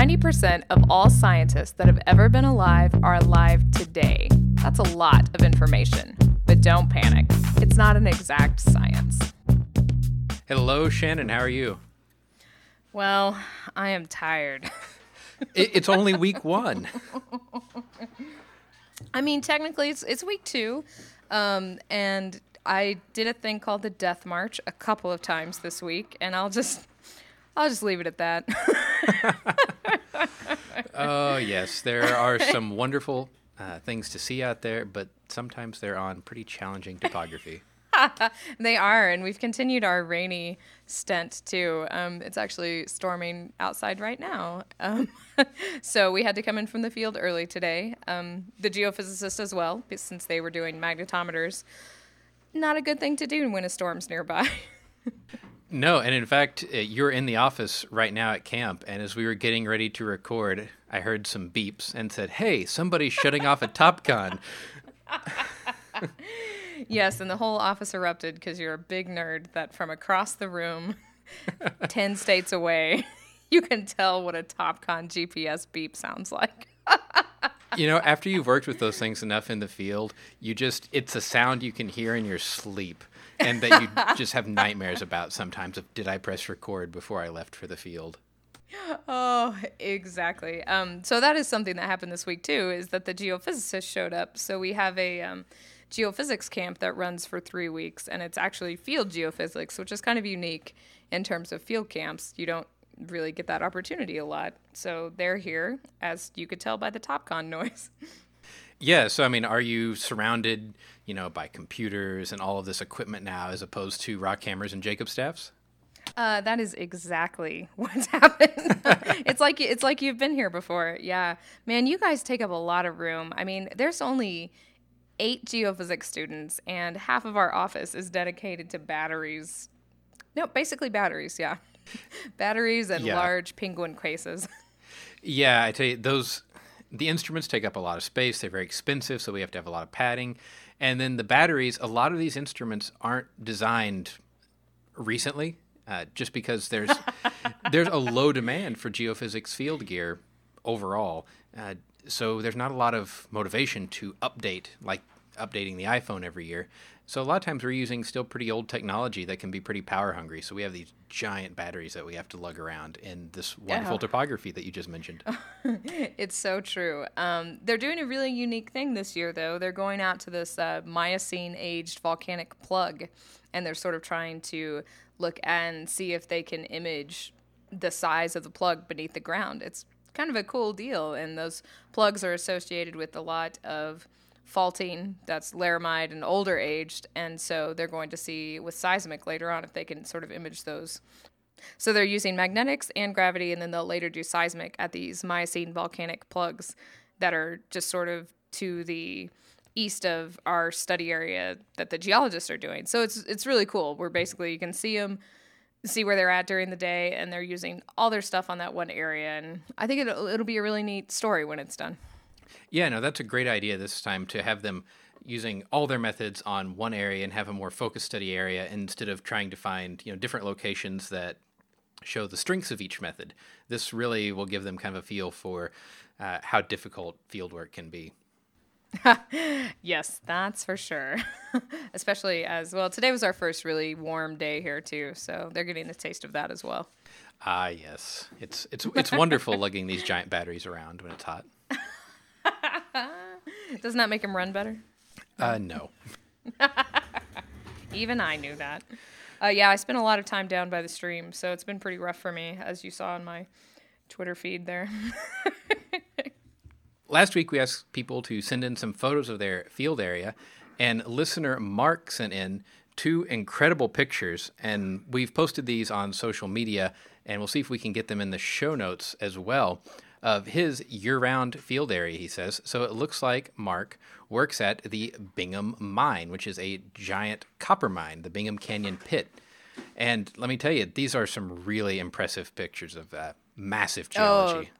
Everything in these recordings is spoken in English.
90% of all scientists that have ever been alive are alive today. That's a lot of information. But don't panic, it's not an exact science. Hello, Shannon. How are you? Well, I am tired. It, it's only week one. I mean, technically, it's, it's week two. Um, and I did a thing called the Death March a couple of times this week, and I'll just. I'll just leave it at that. Oh, yes. There are some wonderful uh, things to see out there, but sometimes they're on pretty challenging topography. They are, and we've continued our rainy stint too. Um, it's actually storming outside right now. Um, so we had to come in from the field early today. Um, the geophysicists as well, since they were doing magnetometers. Not a good thing to do when a storm's nearby. No, and in fact, uh, you're in the office right now at camp, and as we were getting ready to record, I heard some beeps and said, Hey, somebody's shutting off a TopCon. yes, and the whole office erupted because you're a big nerd that from across the room, 10 states away, you can tell what a TopCon GPS beep sounds like. You know, after you've worked with those things enough in the field, you just, it's a sound you can hear in your sleep and that you just have nightmares about sometimes of did I press record before I left for the field? Oh, exactly. Um, so that is something that happened this week too. Is that the geophysicists showed up? So we have a um, geophysics camp that runs for three weeks, and it's actually field geophysics, which is kind of unique in terms of field camps. You don't really get that opportunity a lot. So they're here, as you could tell by the TopCon noise. Yeah, so I mean, are you surrounded, you know, by computers and all of this equipment now as opposed to rock hammers and Jacob staffs? Uh, that is exactly what's happened. it's like it's like you've been here before. Yeah, man, you guys take up a lot of room. I mean, there's only eight geophysics students, and half of our office is dedicated to batteries. No, basically batteries. Yeah, batteries and Yeah. large penguin cases. Yeah, I tell you, those the instruments take up a lot of space. They're very expensive, so we have to have a lot of padding. And then the batteries, a lot of these instruments aren't designed recently, uh, just because there's there's a low demand for geophysics field gear overall. Uh, so there's not a lot of motivation to update, like updating the iPhone every year. So a lot of times we're using still pretty old technology that can be pretty power hungry. So we have these giant batteries that we have to lug around and this wonderful Yeah. topography that you just mentioned. It's so true. Um, they're doing a really unique thing this year, though. They're going out to this uh, Miocene aged volcanic plug, and they're sort of trying to look and see if they can image the size of the plug beneath the ground. It's kind of a cool deal, and those plugs are associated with a lot of faulting that's laramide and older aged, and so they're going to see with seismic later on if they can sort of image those so they're using magnetics and gravity, and then they'll later do seismic at these Miocene volcanic plugs that are just sort of to the east of our study area that the geologists are doing. So it's it's really cool. Where basically you can see them, see where they're at during the day, and they're using all their stuff on that one area. And I think it'll it'll be a really neat story when it's done. Yeah, no, that's a great idea this time to have them using all their methods on one area and have a more focused study area instead of trying to find, you know, different locations that show the strengths of each method. This really will give them kind of a feel for uh, how difficult fieldwork can be. Yes, that's for sure. Especially as well, today was our first really warm day here too, so they're getting the taste of that as well. Ah, yes, it's it's it's wonderful lugging these giant batteries around when it's hot. Doesn't that make them run better? Uh, no. Even I knew that. Uh, yeah, I spent a lot of time down by the stream, so it's been pretty rough for me, as you saw in my Twitter feed there. Last week, we asked people to send in some photos of their field area, and listener Mark sent in two incredible pictures, and we've posted these on social media, and we'll see if we can get them in the show notes as well. Of his year round field area, he says. So it looks like Mark works at the Bingham Mine, which is a giant copper mine, the Bingham Canyon Pit. And let me tell you, these are some really impressive pictures of uh, massive geology. Oh.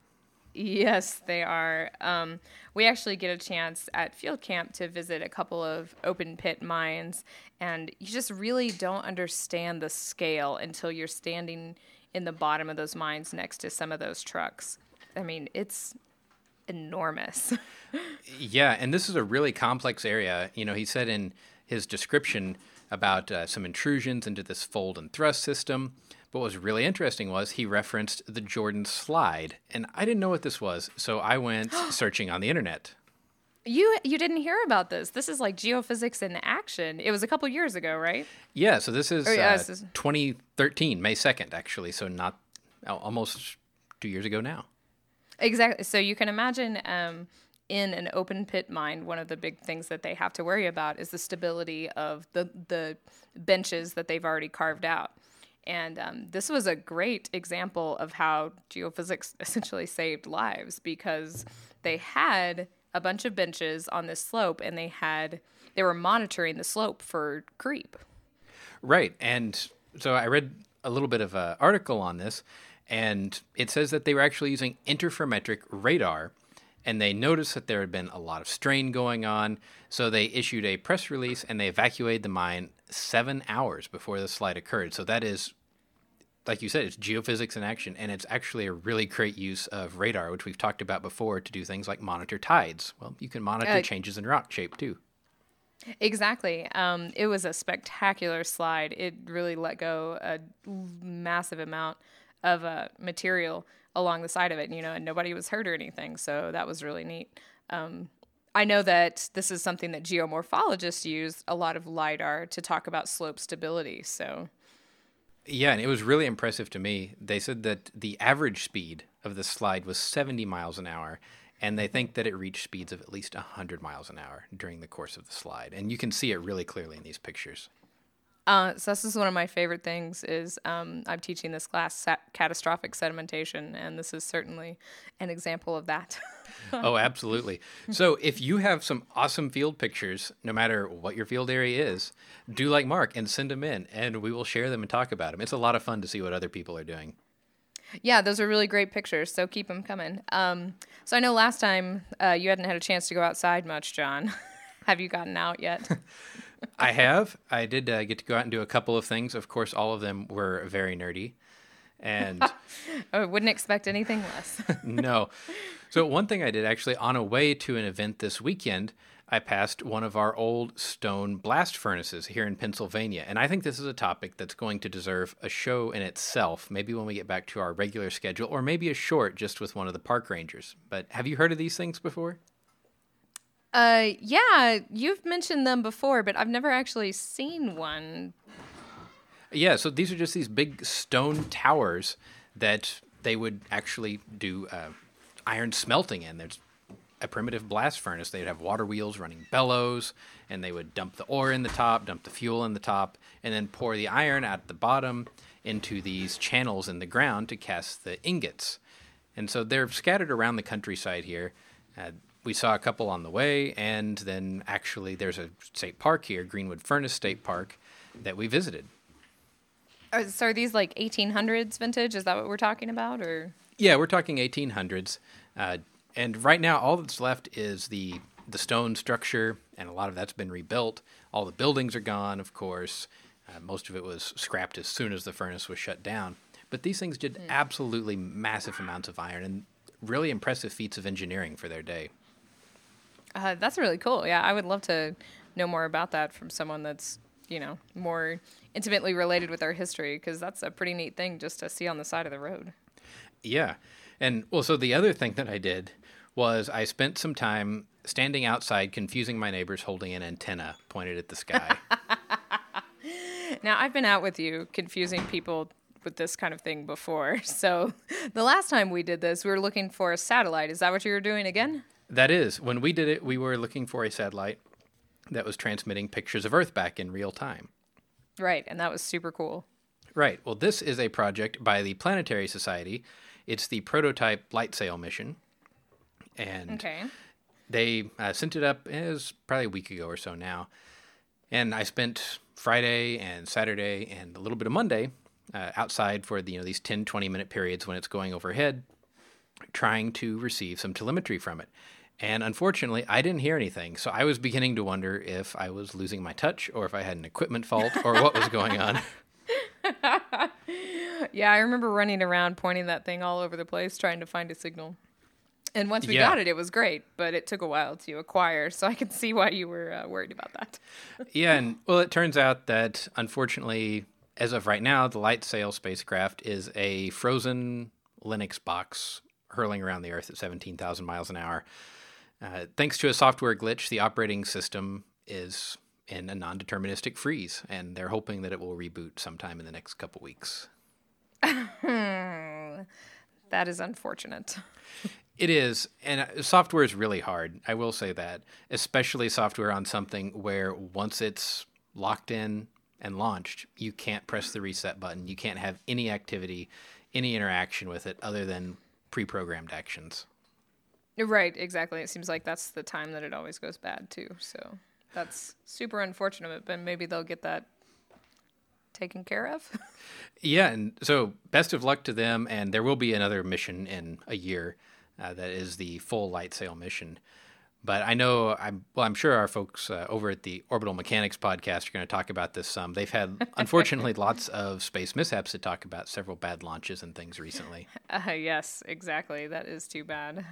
yes, they are. Um, we actually get a chance at field camp to visit a couple of open pit mines, and you just really don't understand the scale until you're standing in the bottom of those mines next to some of those trucks. I mean, it's enormous. yeah, and this is a really complex area. You know, he said in his description about uh, some intrusions into this fold and thrust system. But what was really interesting was he referenced the Jordan slide, and I didn't know what this was, so I went searching on the internet. You you didn't hear about this. This is like geophysics in action. It was a couple years ago, right? Yeah, so this is, Or, yeah, uh, this is- 2013, May 2nd, actually. So not almost two years ago now. Exactly. So you can imagine um, in an open pit mine, one of the big things that they have to worry about is the stability of the the benches that they've already carved out. And um, this was a great example of how geophysics essentially saved lives because they had a bunch of benches on this slope and they had they were monitoring the slope for creep. Right. And so I read a little bit of an article on this, and it says that they were actually using interferometric radar, and they noticed that there had been a lot of strain going on. So they issued a press release and they evacuated the mine seven hours before the slide occurred. So that is, like you said, it's geophysics in action, and it's actually a really great use of radar, which we've talked about before to do things like monitor tides. Well, you can monitor Uh, changes in rock shape too. Exactly. Um, it was a spectacular slide. It really let go a massive amount of uh, material along the side of it, you know, and nobody was hurt or anything. So that was really neat. Um, I know that this is something that geomorphologists use a lot of LIDAR to talk about slope stability. So, Yeah, and it was really impressive to me. They said that the average speed of the slide was 70 miles an hour, and they think that it reached speeds of at least 100 miles an hour during the course of the slide. And you can see it really clearly in these pictures. Uh, so this is one of my favorite things is um, I'm teaching this class sa- catastrophic sedimentation, and this is certainly an example of that. oh, absolutely. So if you have some awesome field pictures, no matter what your field area is, do like Mark and send them in, and we will share them and talk about them. It's a lot of fun to see what other people are doing. Yeah, those are really great pictures. So keep them coming. Um, so I know last time uh, you hadn't had a chance to go outside much, John. Have you gotten out yet? I have. I did uh, get to go out and do a couple of things. Of course, all of them were very nerdy. And I wouldn't expect anything less. no. So, one thing I did actually on a way to an event this weekend, I passed one of our old stone blast furnaces here in Pennsylvania. And I think this is a topic that's going to deserve a show in itself, maybe when we get back to our regular schedule, or maybe a short just with one of the park rangers. But have you heard of these things before? Uh, yeah, you've mentioned them before, but I've never actually seen one. Yeah, so these are just these big stone towers that they would actually do uh, iron smelting in. There's a primitive blast furnace. They'd have water wheels running bellows, and they would dump the ore in the top, dump the fuel in the top, and then pour the iron at the bottom into these channels in the ground to cast the ingots. And so they're scattered around the countryside here. Uh, we saw a couple on the way, and then actually there's a state park here, Greenwood Furnace State Park, that we visited. Are, so are these like 1800s vintage? Is that what we're talking about, or? Yeah, we're talking 1800s, uh, and right now all that's left is the the stone structure, and a lot of that's been rebuilt. All the buildings are gone, of course. Uh, most of it was scrapped as soon as the furnace was shut down. But these things did absolutely massive amounts of iron and really impressive feats of engineering for their day. Uh, that's really cool. Yeah, I would love to know more about that from someone that's you know more intimately related with our history because that's a pretty neat thing just to see on the side of the road. Yeah. And well, so the other thing that I did was I spent some time standing outside confusing my neighbors holding an antenna pointed at the sky. Now, I've been out with you confusing people with this kind of thing before. So, the last time we did this, we were looking for a satellite. Is that what you were doing again? That is, when we did it, we were looking for a satellite that was transmitting pictures of Earth back in real time. Right, and that was super cool. Right. Well, this is a project by the Planetary Society. It's the prototype light sail mission. And Okay. they uh, sent it up it was probably a week ago or so now and i spent friday and saturday and a little bit of monday uh, outside for the, you know these 10 20 minute periods when it's going overhead trying to receive some telemetry from it and unfortunately i didn't hear anything so i was beginning to wonder if i was losing my touch or if i had an equipment fault or what was going on yeah, I remember running around pointing that thing all over the place trying to find a signal. And once we Yeah. got it, it was great, but it took a while to acquire, so I can see why you were uh, worried about that. Yeah, and well, it turns out that unfortunately, as of right now, the Light Sail spacecraft is a frozen Linux box hurling around the Earth at 17,000 miles an hour. Uh, thanks to a software glitch, the operating system is in a non deterministic freeze, and they're hoping that it will reboot sometime in the next couple weeks. That is unfortunate. It is, and uh, software is really hard. I will say that, especially software on something where once it's locked in and launched, you can't press the reset button. You can't have any activity, any interaction with it other than pre-programmed actions. Right, exactly. It seems like that's the time that it always goes bad, too. So that's super unfortunate, but maybe they'll get that taken care of. Yeah, and so best of luck to them. And there will be another mission in a year uh, that is the full light sail mission. But I know I'm well. I'm sure our folks uh, over at the Orbital Mechanics podcast are going to talk about this some. They've had unfortunately lots of space mishaps to talk about, several bad launches and things recently. uh, yes, exactly. That is too bad.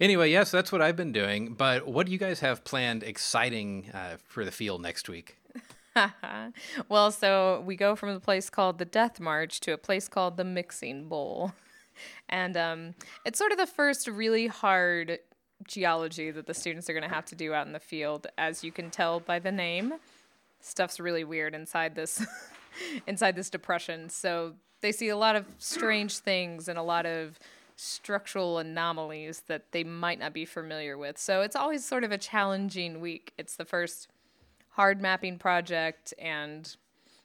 Anyway, yes, that's what I've been doing. But what do you guys have planned exciting uh, for the field next week? Well, so we go from a place called the Death March to a place called the Mixing Bowl. And um, it's sort of the first really hard geology that the students are going to have to do out in the field, as you can tell by the name. Stuff's really weird inside this inside this depression. So they see a lot of strange things and a lot of structural anomalies that they might not be familiar with. So it's always sort of a challenging week. It's the first hard mapping project and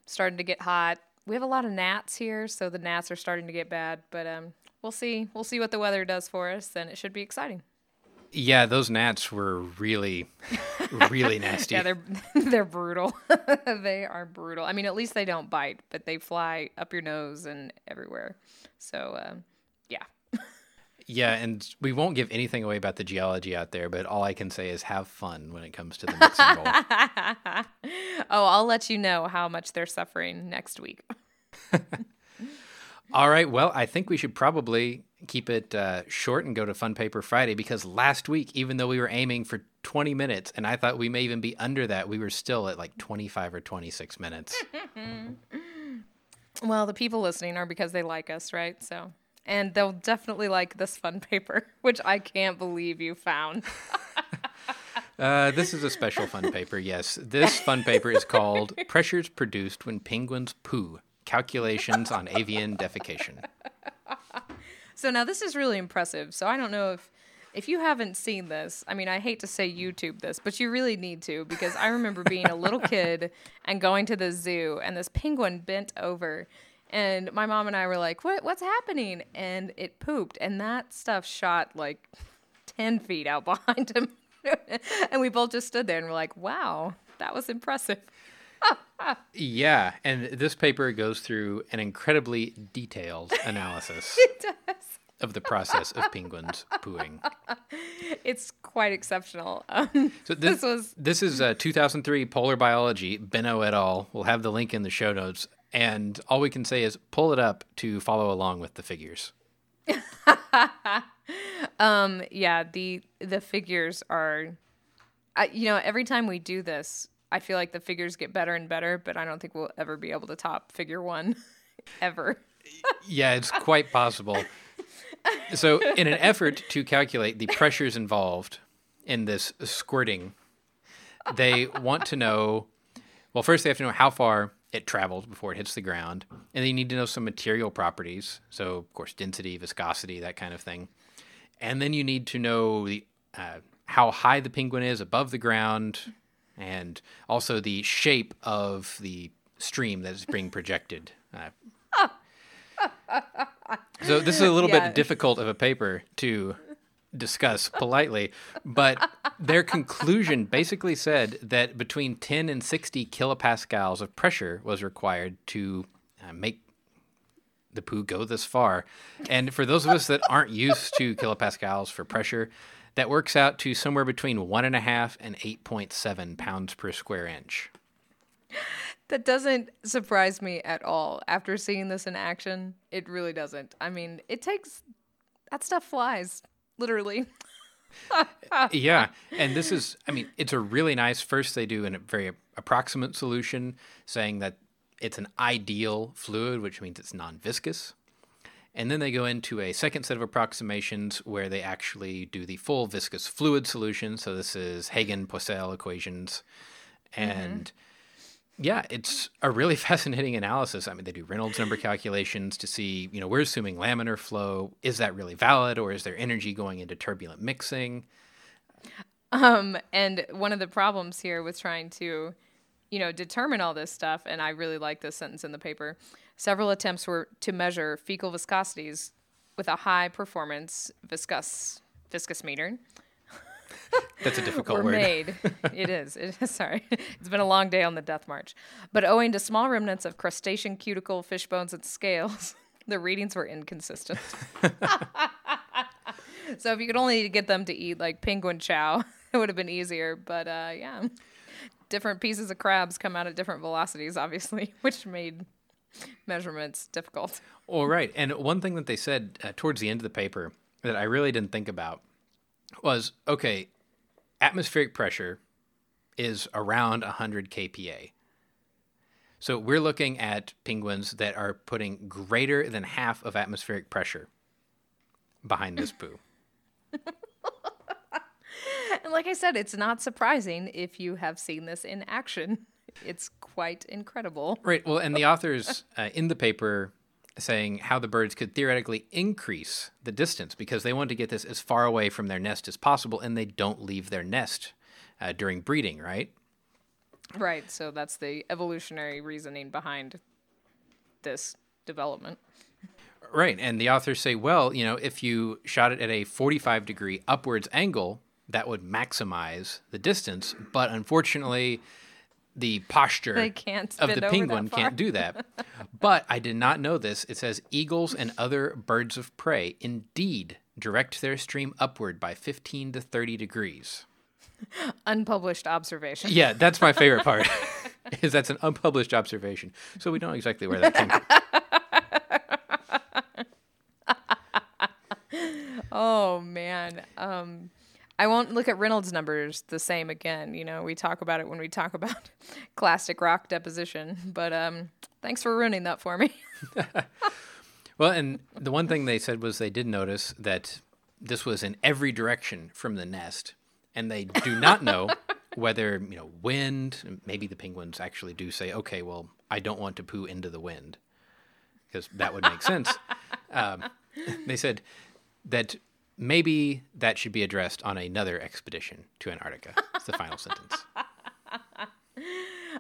starting to get hot. We have a lot of gnats here, so the gnats are starting to get bad, but um we'll see. We'll see what the weather does for us and it should be exciting. Yeah, those gnats were really, really nasty. Yeah, they're they're brutal. they are brutal. I mean, at least they don't bite, but they fly up your nose and everywhere. So, um. Yeah, and we won't give anything away about the geology out there, but all I can say is have fun when it comes to the mixing bowl. Oh, I'll let you know how much they're suffering next week. all right, well, I think we should probably keep it uh, short and go to Fun Paper Friday because last week, even though we were aiming for 20 minutes, and I thought we may even be under that, we were still at like 25 or 26 minutes. Well, the people listening are because they like us, right? So, and they'll definitely like this fun paper, which I can't believe you found. Uh, this is a special fun paper, yes. This fun paper is called Pressures Produced When Penguins Poo Calculations on Avian Defecation. So now this is really impressive. So I don't know if if you haven't seen this, I mean, I hate to say YouTube this, but you really need to because I remember being a little kid and going to the zoo and this penguin bent over and my mom and I were like, "What what's happening?" And it pooped and that stuff shot like 10 feet out behind him. and we both just stood there and were like, "Wow, that was impressive." Yeah, and this paper goes through an incredibly detailed analysis of the process of penguins pooing. It's quite exceptional. Um, So this, This was- this is uh, 2003 Polar Biology, Benno et al. We'll have the link in the show notes, and all we can say is pull it up to follow along with the figures. Um, yeah the the figures are I, you know every time we do this i feel like the figures get better and better but i don't think we'll ever be able to top figure one ever Yeah, it's quite possible. So, in an effort to calculate the pressures involved in this squirting, they want to know well, first they have to know how far it travels before it hits the ground, and they need to know some material properties. So, of course, density, viscosity, that kind of thing. And then you need to know the, uh, how high the penguin is above the ground, and also the shape of the stream that is being projected. Uh, so this is a little Yeah. bit difficult of a paper to discuss politely, but their conclusion basically said that between 10 and 60 kilopascals of pressure was required to uh, make the poo go this far. And for those of us that aren't used to kilopascals for pressure, that works out to somewhere between one and a half and 8.7 pounds per square inch. That doesn't surprise me at all. After seeing this in action, it really doesn't. I mean, it takes that stuff flies, literally. yeah, and this is, I mean, it's a really nice. First, they do a very approximate solution, saying that it's an ideal fluid, which means it's non-viscous. And then they go into a second set of approximations where they actually do the full viscous fluid solution. So this is Hagen Poiseuille equations. And mm-hmm. Yeah, it's a really fascinating analysis. I mean, they do Reynolds number calculations to see, you know, we're assuming laminar flow. Is that really valid or is there energy going into turbulent mixing? Um, and one of the problems here with trying to, you know, determine all this stuff, and I really like this sentence in the paper, Several attempts were to measure fecal viscosities with a high performance viscous viscous meter. That's a difficult were word. made. it is. It is. Sorry, it's been a long day on the death march. But owing to small remnants of crustacean cuticle, fish bones, and scales, the readings were inconsistent. so if you could only get them to eat like penguin chow, it would have been easier. But uh, yeah, different pieces of crabs come out at different velocities, obviously, which made measurements difficult. Well, right. And one thing that they said uh, towards the end of the paper that I really didn't think about was okay, atmospheric pressure is around 100 kPa. So we're looking at penguins that are putting greater than half of atmospheric pressure behind this poo. and like I said, it's not surprising if you have seen this in action it's quite incredible. Right. Well, and the authors uh, in the paper saying how the birds could theoretically increase the distance because they want to get this as far away from their nest as possible and they don't leave their nest uh, during breeding, right? Right. So that's the evolutionary reasoning behind this development. Right. And the authors say, well, you know, if you shot it at a 45 degree upwards angle, that would maximize the distance. But unfortunately, the posture of the penguin can't do that. but I did not know this. It says eagles and other birds of prey indeed direct their stream upward by 15 to 30 degrees. Unpublished observation. Yeah, that's my favorite part. is that's an unpublished observation. So we know exactly where that came from. oh man. Um I won't look at Reynolds numbers the same again. You know, we talk about it when we talk about clastic rock deposition. But um, thanks for ruining that for me. well, and the one thing they said was they did notice that this was in every direction from the nest, and they do not know whether you know wind. Maybe the penguins actually do say, "Okay, well, I don't want to poo into the wind," because that would make sense. Um, they said that maybe that should be addressed on another expedition to Antarctica. It's the final sentence.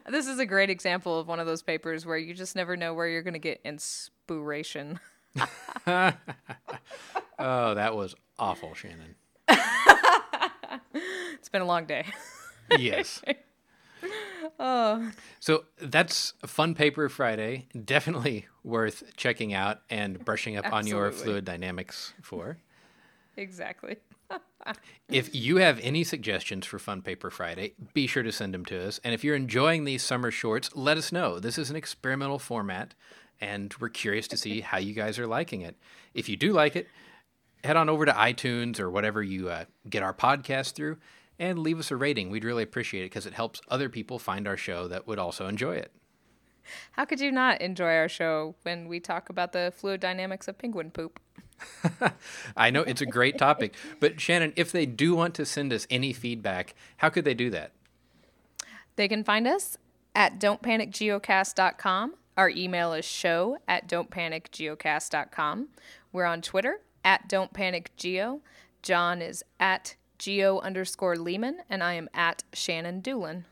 This is a great example of one of those papers where you just never know where you're going to get inspiration. oh, that was awful, Shannon. it's been a long day. yes. Oh. So that's Fun Paper Friday. Definitely worth checking out and brushing up Absolutely. on your fluid dynamics for exactly. if you have any suggestions for Fun Paper Friday, be sure to send them to us. And if you're enjoying these summer shorts, let us know. This is an experimental format, and we're curious to see how you guys are liking it. If you do like it, head on over to iTunes or whatever you uh, get our podcast through and leave us a rating. We'd really appreciate it because it helps other people find our show that would also enjoy it. How could you not enjoy our show when we talk about the fluid dynamics of penguin poop? I know it's a great topic, but Shannon, if they do want to send us any feedback, how could they do that? They can find us at don'tpanicgeocast.com. Our email is show at don'tpanicgeocast.com. We're on Twitter at don'tpanicgeo. John is at geo underscore Leeman, and I am at Shannon Dulin.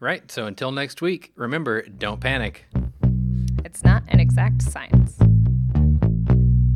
Right. So until next week, remember, don't panic. It's not an exact science.